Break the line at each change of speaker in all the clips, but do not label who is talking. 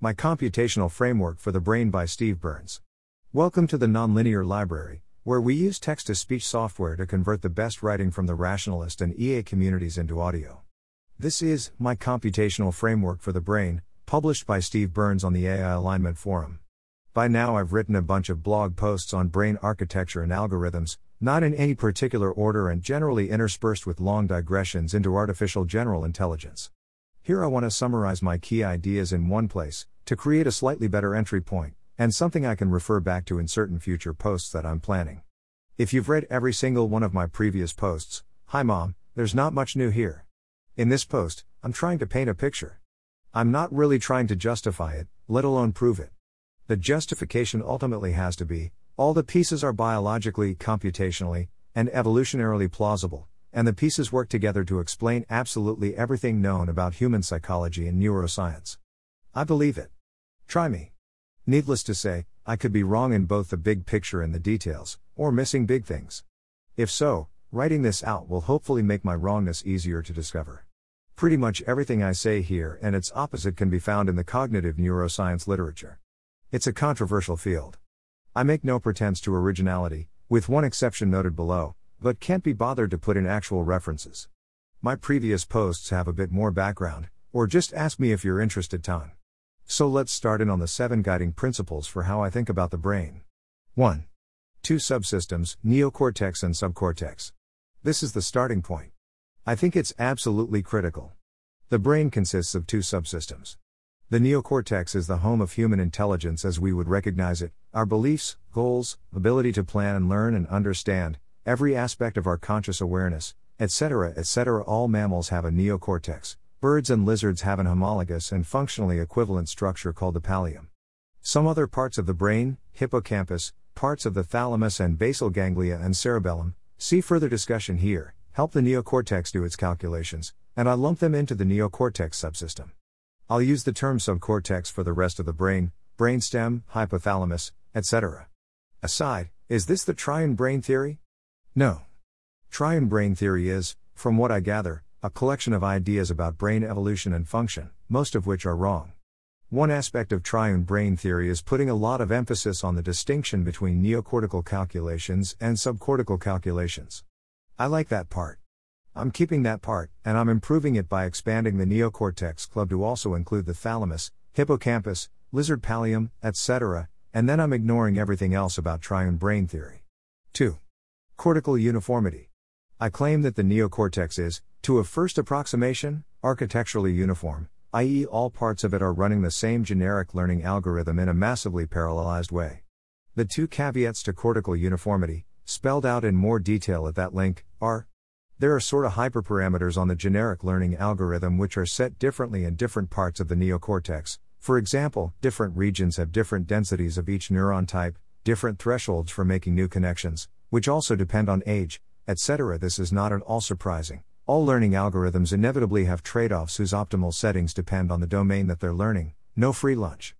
My Computational Framework for the Brain by Steve Byrnes. Welcome to the Nonlinear Library, where we use text to speech software to convert the best writing from the rationalist and EA communities into audio. This is My Computational Framework for the Brain, published by Steve Byrnes on the AI Alignment Forum. By now, I've written a bunch of blog posts on brain architecture and algorithms, not in any particular order and generally interspersed with long digressions into artificial general intelligence. Here I want to summarize my key ideas in one place, to create a slightly better entry point, and something I can refer back to in certain future posts that I'm planning. If you've read every single one of my previous posts, hi mom, there's not much new here. In this post, I'm trying to paint a picture. I'm not really trying to justify it, let alone prove it. The justification ultimately has to be all the pieces are biologically, computationally, and evolutionarily plausible, and the pieces work together to explain absolutely everything known about human psychology and neuroscience. I believe it. Try me. Needless to say, I could be wrong in both the big picture and the details, or missing big things. If so, writing this out will hopefully make my wrongness easier to discover. Pretty much everything I say here and its opposite can be found in the cognitive neuroscience literature. It's a controversial field. I make no pretense to originality, with one exception noted below, but can't be bothered to put in actual references. My previous posts have a bit more background, or just ask me if you're interested, Ton. So let's start in on the seven guiding principles for how I think about the brain. 1. Two subsystems, neocortex and subcortex. This is the starting point. I think it's absolutely critical. The brain consists of two subsystems. The neocortex is the home of human intelligence as we would recognize it, our beliefs, goals, ability to plan and learn and understand, every aspect of our conscious awareness, etc., etc. All mammals have a neocortex. Birds and lizards have an homologous and functionally equivalent structure called the pallium. Some other parts of the brain, hippocampus, parts of the thalamus and basal ganglia and cerebellum, see further discussion here, help the neocortex do its calculations, and I lump them into the neocortex subsystem. I'll use the term subcortex for the rest of the brain, brainstem, hypothalamus, etc. Aside, is this the triune brain theory? No. Triune brain theory is, from what I gather, a collection of ideas about brain evolution and function, most of which are wrong. One aspect of triune brain theory is putting a lot of emphasis on the distinction between neocortical calculations and subcortical calculations. I like that part. I'm keeping that part, and I'm improving it by expanding the neocortex club to also include the thalamus, hippocampus, lizard pallium, etc., and then I'm ignoring everything else about triune brain theory. 2. Cortical uniformity. I claim that the neocortex is, to a first approximation, architecturally uniform, i.e., all parts of it are running the same generic learning algorithm in a massively parallelized way. The two caveats to cortical uniformity, spelled out in more detail at that link, are there are sorta hyperparameters on the generic learning algorithm which are set differently in different parts of the neocortex. For example, different regions have different densities of each neuron type, different thresholds for making new connections, which also depend on age, etc. This is not at all surprising. All learning algorithms inevitably have trade offs whose optimal settings depend on the domain that they're learning, no free lunch.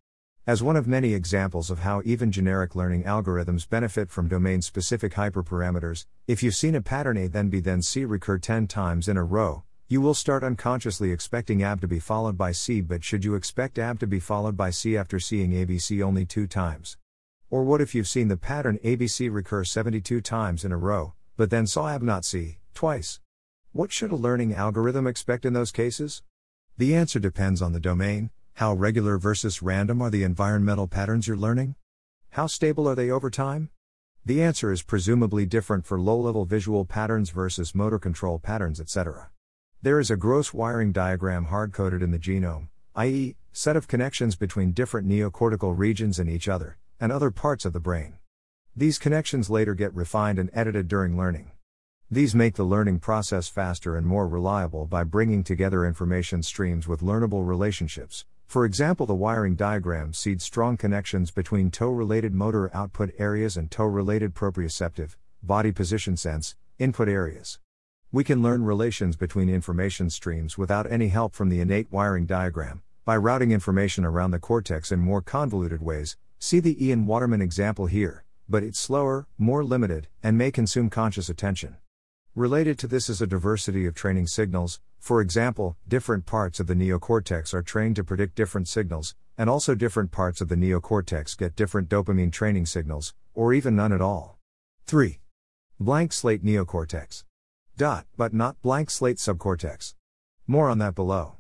As one of many examples of how even generic learning algorithms benefit from domain specific hyperparameters, if you've seen a pattern A then B then C recur 10 times in a row, you will start unconsciously expecting AB to be followed by C, but should you expect AB to be followed by C after seeing ABC only two times? Or what if you've seen the pattern ABC recur 72 times in a row, but then saw AB not C, twice? What should a learning algorithm expect in those cases? The answer depends on the domain, how regular versus random are the environmental patterns you're learning? How stable are they over time? The answer is presumably different for low level visual patterns versus motor control patterns, etc. There is a gross wiring diagram hard coded in the genome, i.e., set of connections between different neocortical regions and each other, and other parts of the brain. These connections later get refined and edited during learning. These make the learning process faster and more reliable by bringing together information streams with learnable relationships. For example, the wiring diagram seeds strong connections between toe related motor output areas and toe related proprioceptive, body position sense, input areas. We can learn relations between information streams without any help from the innate wiring diagram, by routing information around the cortex in more convoluted ways, See the Ian Waterman example here, but it's slower, more limited, and may consume conscious attention. Related to this is a diversity of training signals, for example, different parts of the neocortex are trained to predict different signals, and also different parts of the neocortex get different dopamine training signals, or even none at all. 3. Blank slate neocortex. Dot, but not blank slate subcortex. More on that below.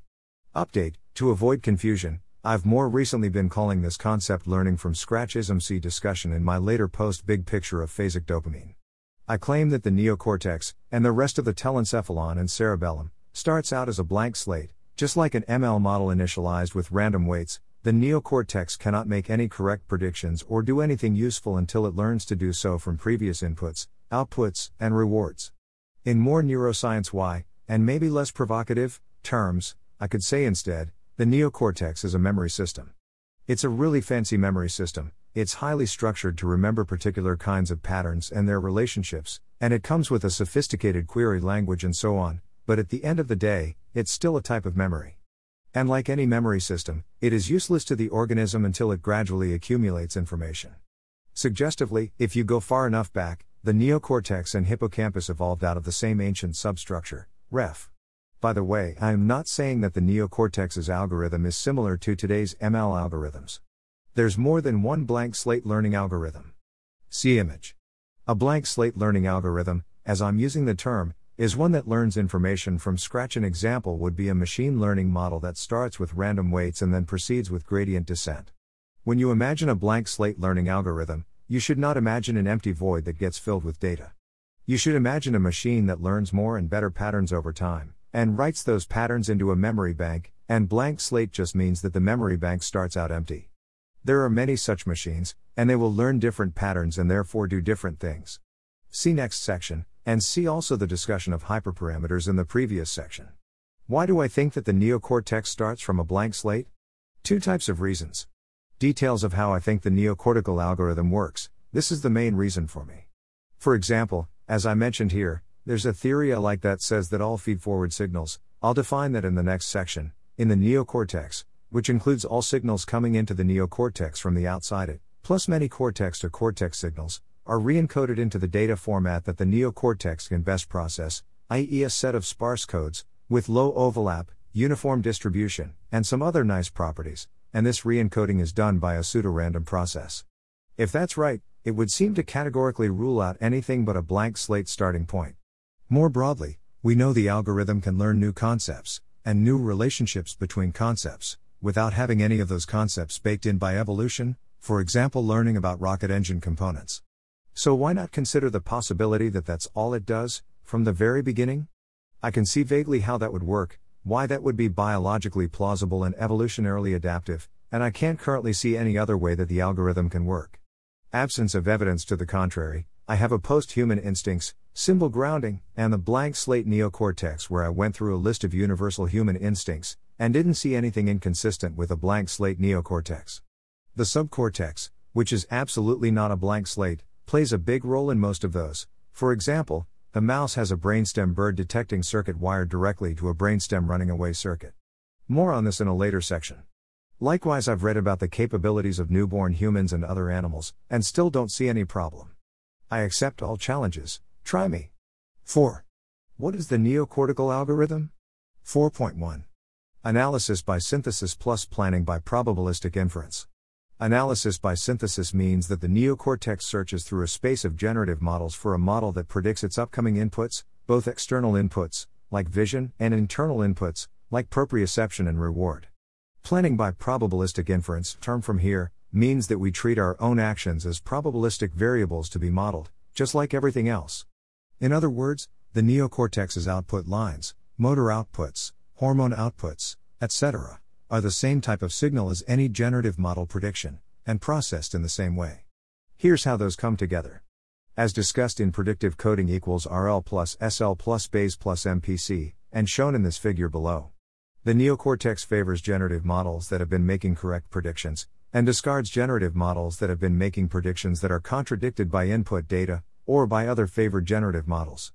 Update To avoid confusion, I've more recently been calling this concept learning from scratch ISMC discussion in my later post Big Picture of Phasic Dopamine. I claim that the neocortex, and the rest of the telencephalon and cerebellum, starts out as a blank slate, just like an ML model initialized with random weights, the neocortex cannot make any correct predictions or do anything useful until it learns to do so from previous inputs, outputs, and rewards. In more neuroscience Y, and maybe less provocative, terms, I could say instead, the neocortex is a memory system. It's a really fancy memory system, it's highly structured to remember particular kinds of patterns and their relationships, and it comes with a sophisticated query language and so on, but at the end of the day, it's still a type of memory. And like any memory system, it is useless to the organism until it gradually accumulates information. Suggestively, if you go far enough back, the neocortex and hippocampus evolved out of the same ancient substructure, ref. By the way, I am not saying that the neocortex's algorithm is similar to today's ML algorithms. There's more than one blank slate learning algorithm. See image. A blank slate learning algorithm, as I'm using the term, is one that learns information from scratch. An example would be a machine learning model that starts with random weights and then proceeds with gradient descent. When you imagine a blank slate learning algorithm, you should not imagine an empty void that gets filled with data. You should imagine a machine that learns more and better patterns over time and writes those patterns into a memory bank, and blank slate just means that the memory bank starts out empty. There are many such machines, and they will learn different patterns and therefore do different things. See next section, and see also the discussion of hyperparameters in the previous section. Why do I think that the neocortex starts from a blank slate? Two types of reasons. Details of how I think the neocortical algorithm works, this is the main reason for me. For example, as I mentioned here, there's a theory I like that says that all feed forward signals, I'll define that in the next section, in the neocortex, which includes all signals coming into the neocortex from the outside it, plus many cortex to cortex signals, are re-encoded into the data format that the neocortex can best process, i.e., a set of sparse codes, with low overlap, uniform distribution, and some other nice properties, and this re-encoding is done by a pseudorandom process. If that's right, it would seem to categorically rule out anything but a blank slate starting point. More broadly, we know the algorithm can learn new concepts, and new relationships between concepts, without having any of those concepts baked in by evolution, for example, learning about rocket engine components. So, why not consider the possibility that that's all it does, from the very beginning? I can see vaguely how that would work, why that would be biologically plausible and evolutionarily adaptive, and I can't currently see any other way that the algorithm can work. Absence of evidence to the contrary, I have a post human instincts, symbol grounding, and the blank slate neocortex where I went through a list of universal human instincts, and didn't see anything inconsistent with a blank slate neocortex. The subcortex, which is absolutely not a blank slate, plays a big role in most of those. For example, the mouse has a brainstem bird detecting circuit wired directly to a brainstem running away circuit. More on this in a later section. Likewise, I've read about the capabilities of newborn humans and other animals, and still don't see any problem. I accept all challenges, try me. 4. What is the neocortical algorithm? 4.1. Analysis by synthesis plus planning by probabilistic inference. Analysis by synthesis means that the neocortex searches through a space of generative models for a model that predicts its upcoming inputs, both external inputs, like vision, and internal inputs, like proprioception and reward. Planning by probabilistic inference, term from here, means that we treat our own actions as probabilistic variables to be modeled, just like everything else. In other words, the neocortex's output lines, motor outputs, hormone outputs, etc., are the same type of signal as any generative model prediction, and processed in the same way. Here's how those come together. As discussed in predictive coding equals RL plus SL plus Bayes plus MPC, and shown in this figure below. The neocortex favors generative models that have been making correct predictions, and discards generative models that have been making predictions that are contradicted by input data, or by other favored generative models.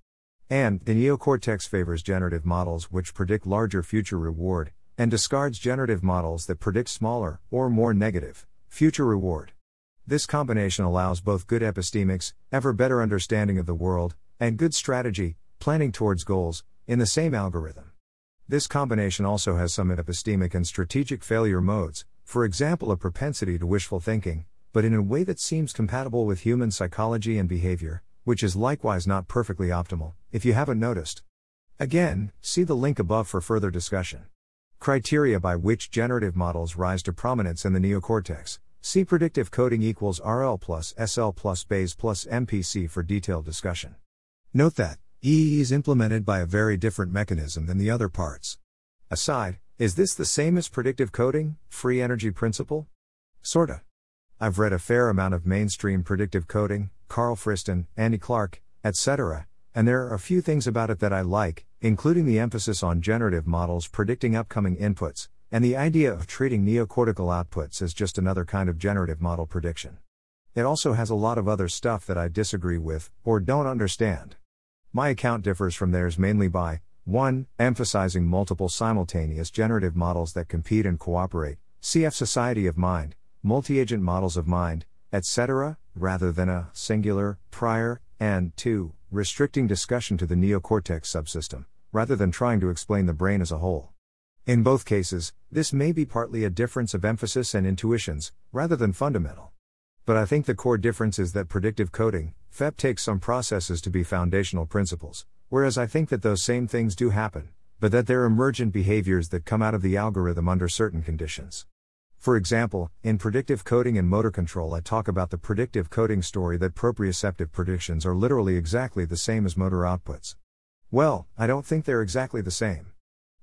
And, the neocortex favors generative models which predict larger future reward, and discards generative models that predict smaller, or more negative, future reward. This combination allows both good epistemics, ever better understanding of the world, and good strategy, planning towards goals, in the same algorithm. This combination also has some epistemic and strategic failure modes, for example, a propensity to wishful thinking, but in a way that seems compatible with human psychology and behavior, which is likewise not perfectly optimal, if you haven't noticed. Again, see the link above for further discussion. Criteria by which generative models rise to prominence in the neocortex. See predictive coding equals RL plus SL plus Bayes plus MPC for detailed discussion. Note that EE is implemented by a very different mechanism than the other parts. Aside, is this the same as predictive coding, free energy principle? Sorta. I've read a fair amount of mainstream predictive coding, Karl Friston, Andy Clark, etc., and there are a few things about it that I like, including the emphasis on generative models predicting upcoming inputs, and the idea of treating neocortical outputs as just another kind of generative model prediction. It also has a lot of other stuff that I disagree with, or don't understand. My account differs from theirs mainly by 1. Emphasizing multiple simultaneous generative models that compete and cooperate, cf. Society of Mind, multi agent models of mind, etc., rather than a singular, prior, and 2. Restricting discussion to the neocortex subsystem, rather than trying to explain the brain as a whole. In both cases, this may be partly a difference of emphasis and intuitions, rather than fundamental. But I think the core difference is that predictive coding, FEP takes some processes to be foundational principles, whereas I think that those same things do happen, but that they're emergent behaviors that come out of the algorithm under certain conditions. For example, in predictive coding and motor control, I talk about the predictive coding story that proprioceptive predictions are literally exactly the same as motor outputs. Well, I don't think they're exactly the same.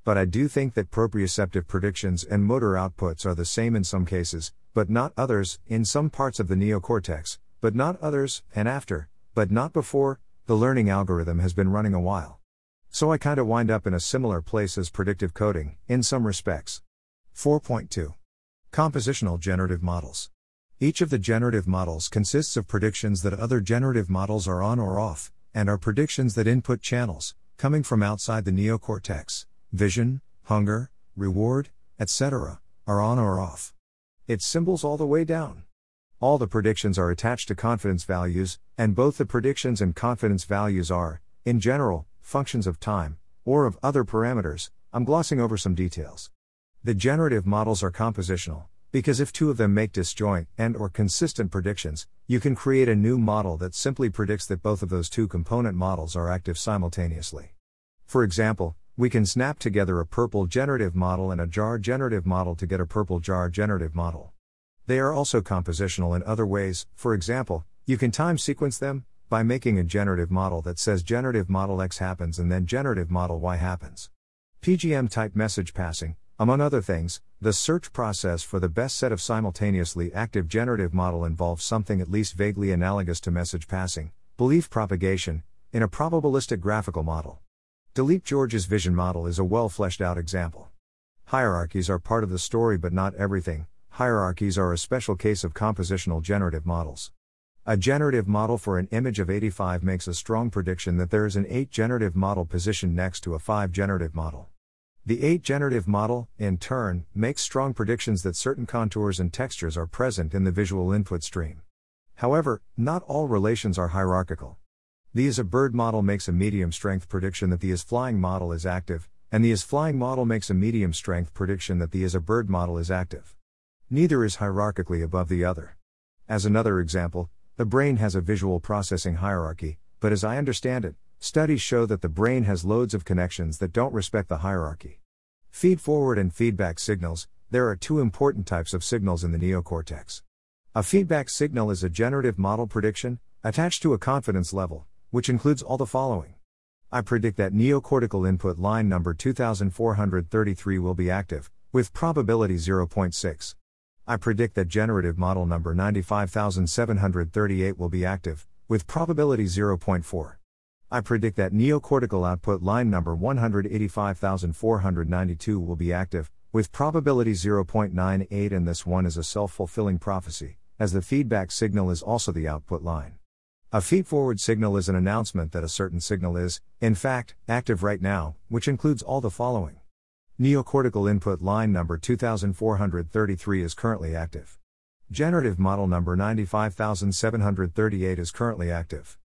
But I do think that proprioceptive predictions and motor outputs are the same in some cases, but not others, in some parts of the neocortex, but not others, and after, but not before, the learning algorithm has been running a while. So I kinda wind up in a similar place as predictive coding, in some respects. 4.2 Compositional generative models. Each of the generative models consists of predictions that other generative models are on or off, and are predictions that input channels, coming from outside the neocortex, vision, hunger, reward, etc., are on or off. It's symbols all the way down. All the predictions are attached to confidence values, and both the predictions and confidence values are, in general, functions of time, or of other parameters. I'm glossing over some details. The generative models are compositional, because if two of them make disjoint and or consistent predictions, you can create a new model that simply predicts that both of those two component models are active simultaneously. For example, we can snap together a purple generative model and a jar generative model to get a purple jar generative model. They are also compositional in other ways, for example, you can time sequence them by making a generative model that says generative model X happens and then generative model Y happens. PGM type message passing, among other things, the search process for the best set of simultaneously active generative model involves something at least vaguely analogous to message passing, belief propagation, in a probabilistic graphical model. Dileep George's vision model is a well fleshed out example. Hierarchies are part of the story but not everything, hierarchies are a special case of compositional generative models. A generative model for an image of 85 makes a strong prediction that there is an 8 generative model positioned next to a 5 generative model. The 8 generative model, in turn, makes strong predictions that certain contours and textures are present in the visual input stream. However, not all relations are hierarchical. The is a bird model makes a medium strength prediction that the is flying model is active, and the is flying model makes a medium strength prediction that the is a bird model is active. Neither is hierarchically above the other. As another example, the brain has a visual processing hierarchy, but as I understand it, studies show that the brain has loads of connections that don't respect the hierarchy. Feed forward and feedback signals, there are two important types of signals in the neocortex. A feedback signal is a generative model prediction, attached to a confidence level, which includes all the following. I predict that neocortical input line number 2433 will be active, with probability 0.6. I predict that generative model number 95738 will be active, with probability 0.4. I predict that neocortical output line number 185492 will be active, with probability 0.98 and this one is a self-fulfilling prophecy, as the feedback signal is also the output line. A feed-forward signal is an announcement that a certain signal is, in fact, active right now, which includes all the following. Neocortical input line number 2433 is currently active. Generative model number 95738 is currently active.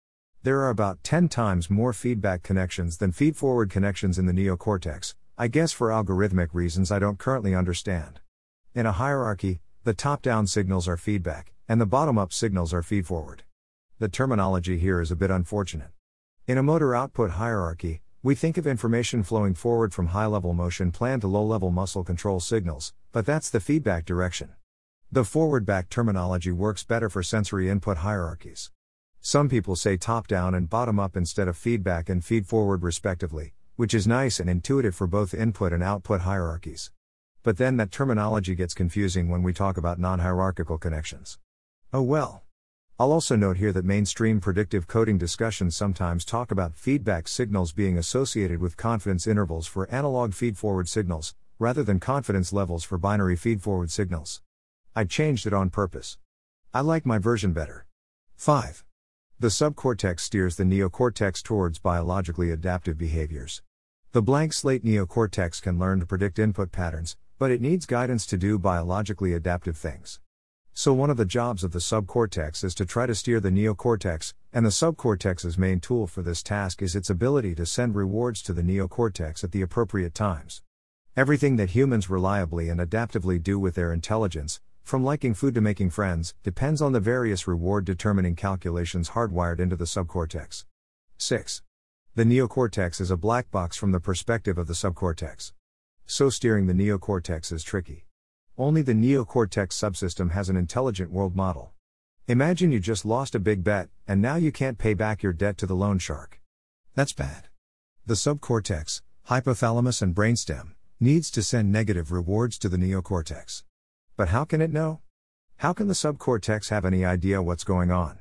There are about 10 times more feedback connections than feed-forward connections in the neocortex, I guess for algorithmic reasons I don't currently understand. In a hierarchy, the top down signals are feedback, and the bottom up signals are feedforward. The terminology here is a bit unfortunate. In a motor output hierarchy, we think of information flowing forward from high level motion plan to low level muscle control signals, but that's the feedback direction. The forward back terminology works better for sensory input hierarchies. Some people say top down and bottom up instead of feedback and feed forward respectively, which is nice and intuitive for both input and output hierarchies. But then that terminology gets confusing when we talk about non hierarchical connections. Oh well. I'll also note here that mainstream predictive coding discussions sometimes talk about feedback signals being associated with confidence intervals for analog feedforward signals, rather than confidence levels for binary feedforward signals. I changed it on purpose. I like my version better. 5. The subcortex steers the neocortex towards biologically adaptive behaviors. The blank slate neocortex can learn to predict input patterns, but it needs guidance to do biologically adaptive things. So, one of the jobs of the subcortex is to try to steer the neocortex, and the subcortex's main tool for this task is its ability to send rewards to the neocortex at the appropriate times. Everything that humans reliably and adaptively do with their intelligence, from liking food to making friends, depends on the various reward determining calculations hardwired into the subcortex. 6. The neocortex is a black box from the perspective of the subcortex. So, steering the neocortex is tricky. Only the neocortex subsystem has an intelligent world model. Imagine you just lost a big bet, and now you can't pay back your debt to the loan shark. That's bad. The subcortex, hypothalamus, and brainstem needs to send negative rewards to the neocortex. But how can it know? How can the subcortex have any idea what's going on?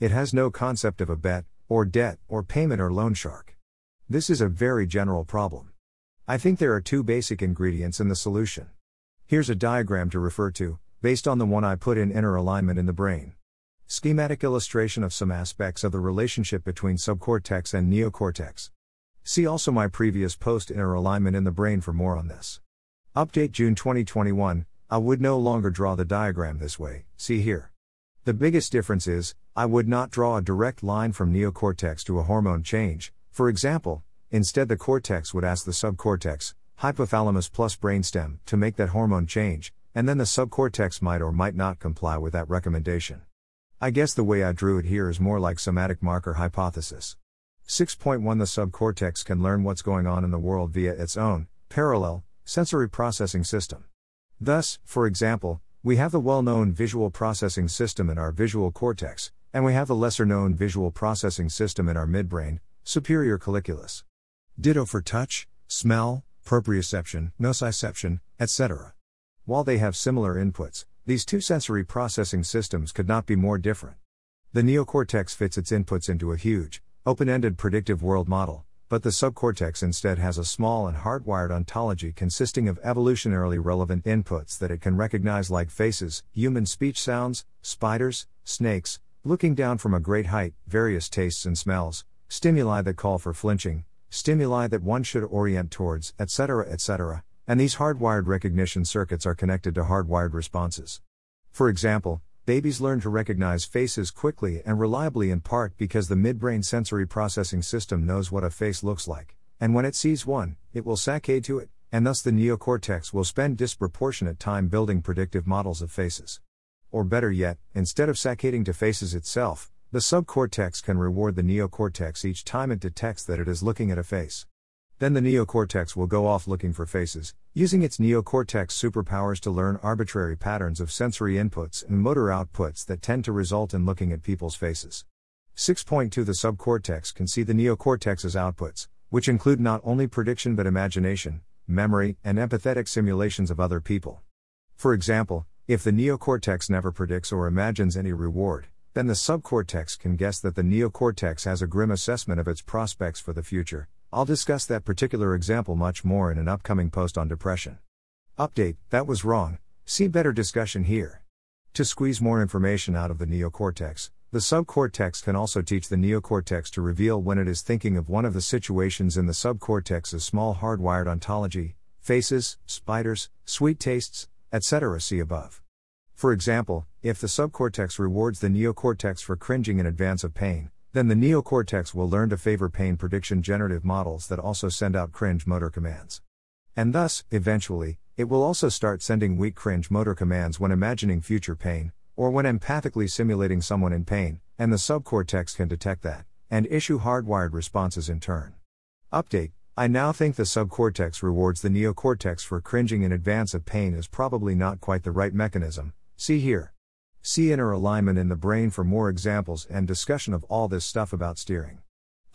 It has no concept of a bet, or debt, or payment or loan shark. This is a very general problem. I think there are two basic ingredients in the solution. Here's a diagram to refer to, based on the one I put in inner alignment in the brain. Schematic illustration of some aspects of the relationship between subcortex and neocortex. See also my previous post Inner Alignment in the Brain for more on this. Update June 2021 I would no longer draw the diagram this way, see here. The biggest difference is, I would not draw a direct line from neocortex to a hormone change, for example, instead the cortex would ask the subcortex, hypothalamus plus brainstem, to make that hormone change, and then the subcortex might or might not comply with that recommendation. I guess the way I drew it here is more like somatic marker hypothesis. 6.1 The subcortex can learn what's going on in the world via its own, parallel, sensory processing system. Thus, for example, we have the well known visual processing system in our visual cortex, and we have the lesser known visual processing system in our midbrain, superior colliculus. Ditto for touch, smell, proprioception, nociception, etc. While they have similar inputs, these two sensory processing systems could not be more different. The neocortex fits its inputs into a huge, open ended predictive world model, but the subcortex instead has a small and hardwired ontology consisting of evolutionarily relevant inputs that it can recognize, like faces, human speech sounds, spiders, snakes, looking down from a great height, various tastes and smells, stimuli that call for flinching, stimuli that one should orient towards, etc., etc., and these hardwired recognition circuits are connected to hardwired responses. For example, babies learn to recognize faces quickly and reliably in part because the midbrain sensory processing system knows what a face looks like, and when it sees one, it will saccade to it, and thus the neocortex will spend disproportionate time building predictive models of faces. Or better yet, instead of saccading to faces itself, the subcortex can reward the neocortex each time it detects that it is looking at a face. Then the neocortex will go off looking for faces, using its neocortex superpowers to learn arbitrary patterns of sensory inputs and motor outputs that tend to result in looking at people's faces. 6.2 The subcortex can see the neocortex's outputs, which include not only prediction but imagination, memory, and empathetic simulations of other people. For example, if the neocortex never predicts or imagines any reward, then the subcortex can guess that the neocortex has a grim assessment of its prospects for the future. I'll discuss that particular example much more in an upcoming post on depression. Update That was wrong. See better discussion here. To squeeze more information out of the neocortex, the subcortex can also teach the neocortex to reveal when it is thinking of one of the situations in the subcortex's small hardwired ontology faces, spiders, sweet tastes, etc. See above. For example, if the subcortex rewards the neocortex for cringing in advance of pain, then the neocortex will learn to favor pain prediction generative models that also send out cringe motor commands. And thus, eventually, It will also start sending weak cringe motor commands when imagining future pain, or when empathically simulating someone in pain, and the subcortex can detect that, and issue hardwired responses in turn. Update I now think the subcortex rewards the neocortex for cringing in advance of pain is probably not quite the right mechanism. See here. See inner alignment in the brain for more examples and discussion of all this stuff about steering.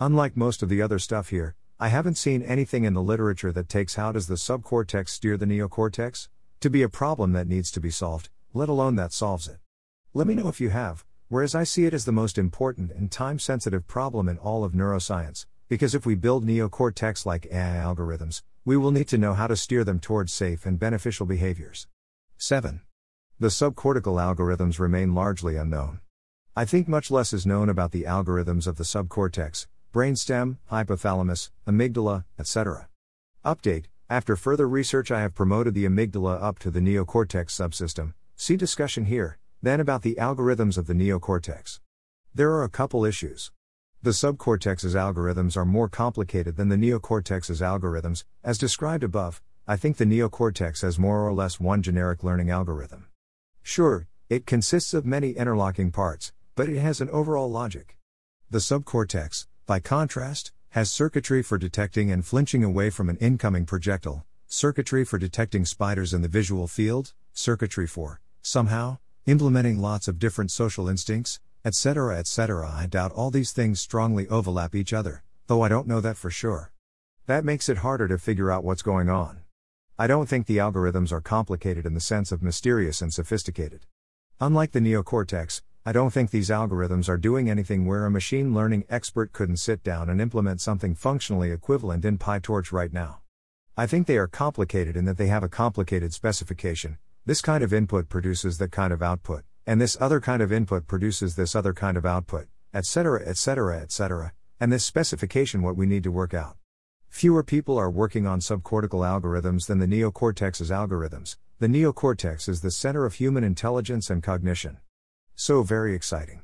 Unlike most of the other stuff here, I haven't seen anything in the literature that takes how does the subcortex steer the neocortex to be a problem that needs to be solved, let alone that solves it. Let me know if you have, whereas I see it as the most important and time sensitive problem in all of neuroscience, because if we build neocortex like AI algorithms, we will need to know how to steer them towards safe and beneficial behaviors. 7. The subcortical algorithms remain largely unknown. I think much less is known about the algorithms of the subcortex, brainstem, hypothalamus, amygdala, etc. Update After further research, I have promoted the amygdala up to the neocortex subsystem. See discussion here, then about the algorithms of the neocortex. There are a couple issues. The subcortex's algorithms are more complicated than the neocortex's algorithms, as described above. I think the neocortex has more or less one generic learning algorithm. Sure, it consists of many interlocking parts, but it has an overall logic. The subcortex, by contrast, has circuitry for detecting and flinching away from an incoming projectile, circuitry for detecting spiders in the visual field, circuitry for, somehow, implementing lots of different social instincts, etc. etc. I doubt all these things strongly overlap each other, though I don't know that for sure. That makes it harder to figure out what's going on. I don't think the algorithms are complicated in the sense of mysterious and sophisticated. Unlike the neocortex, I don't think these algorithms are doing anything where a machine learning expert couldn't sit down and implement something functionally equivalent in PyTorch right now. I think they are complicated in that they have a complicated specification. This kind of input produces that kind of output, and this other kind of input produces this other kind of output, etc., etc., etc., and this specification what we need to work out. Fewer people are working on subcortical algorithms than the neocortex's algorithms. The neocortex is the center of human intelligence and cognition. So very exciting.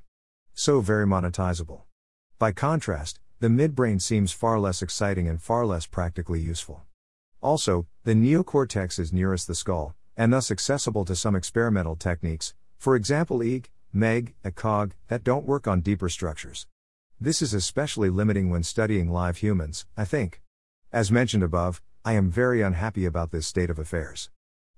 So very monetizable. By contrast, the midbrain seems far less exciting and far less practically useful. Also, the neocortex is nearest the skull, and thus accessible to some experimental techniques, for example, EEG, MEG, ECOG, that don't work on deeper structures. This is especially limiting when studying live humans, I think. As mentioned above, I am very unhappy about this state of affairs.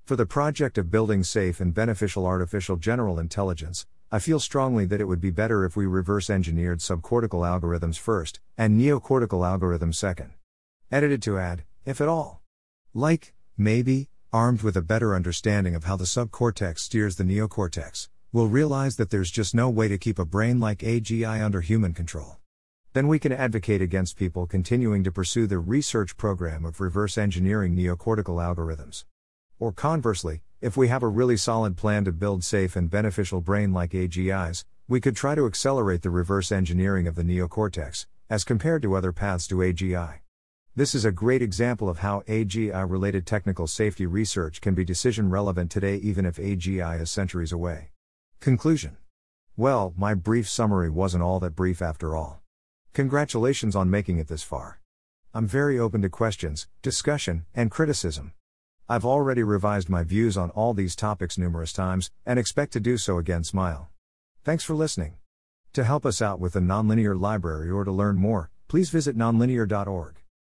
For the project of building safe and beneficial artificial general intelligence, I feel strongly that it would be better if we reverse engineered subcortical algorithms first, and neocortical algorithms second. Edited to add, if at all. Like, maybe, armed with a better understanding of how the subcortex steers the neocortex, we'll realize that there's just no way to keep a brain like AGI under human control. Then we can advocate against people continuing to pursue the research program of reverse engineering neocortical algorithms. Or conversely, if we have a really solid plan to build safe and beneficial brain like AGIs, we could try to accelerate the reverse engineering of the neocortex, as compared to other paths to AGI. This is a great example of how AGI related technical safety research can be decision relevant today, even if AGI is centuries away. Conclusion Well, my brief summary wasn't all that brief after all. Congratulations on making it this far. I'm very open to questions, discussion, and criticism. I've already revised my views on all these topics numerous times, and expect to do so again. Smile. Thanks for listening. To help us out with the Nonlinear Library or to learn more, please visit nonlinear.org.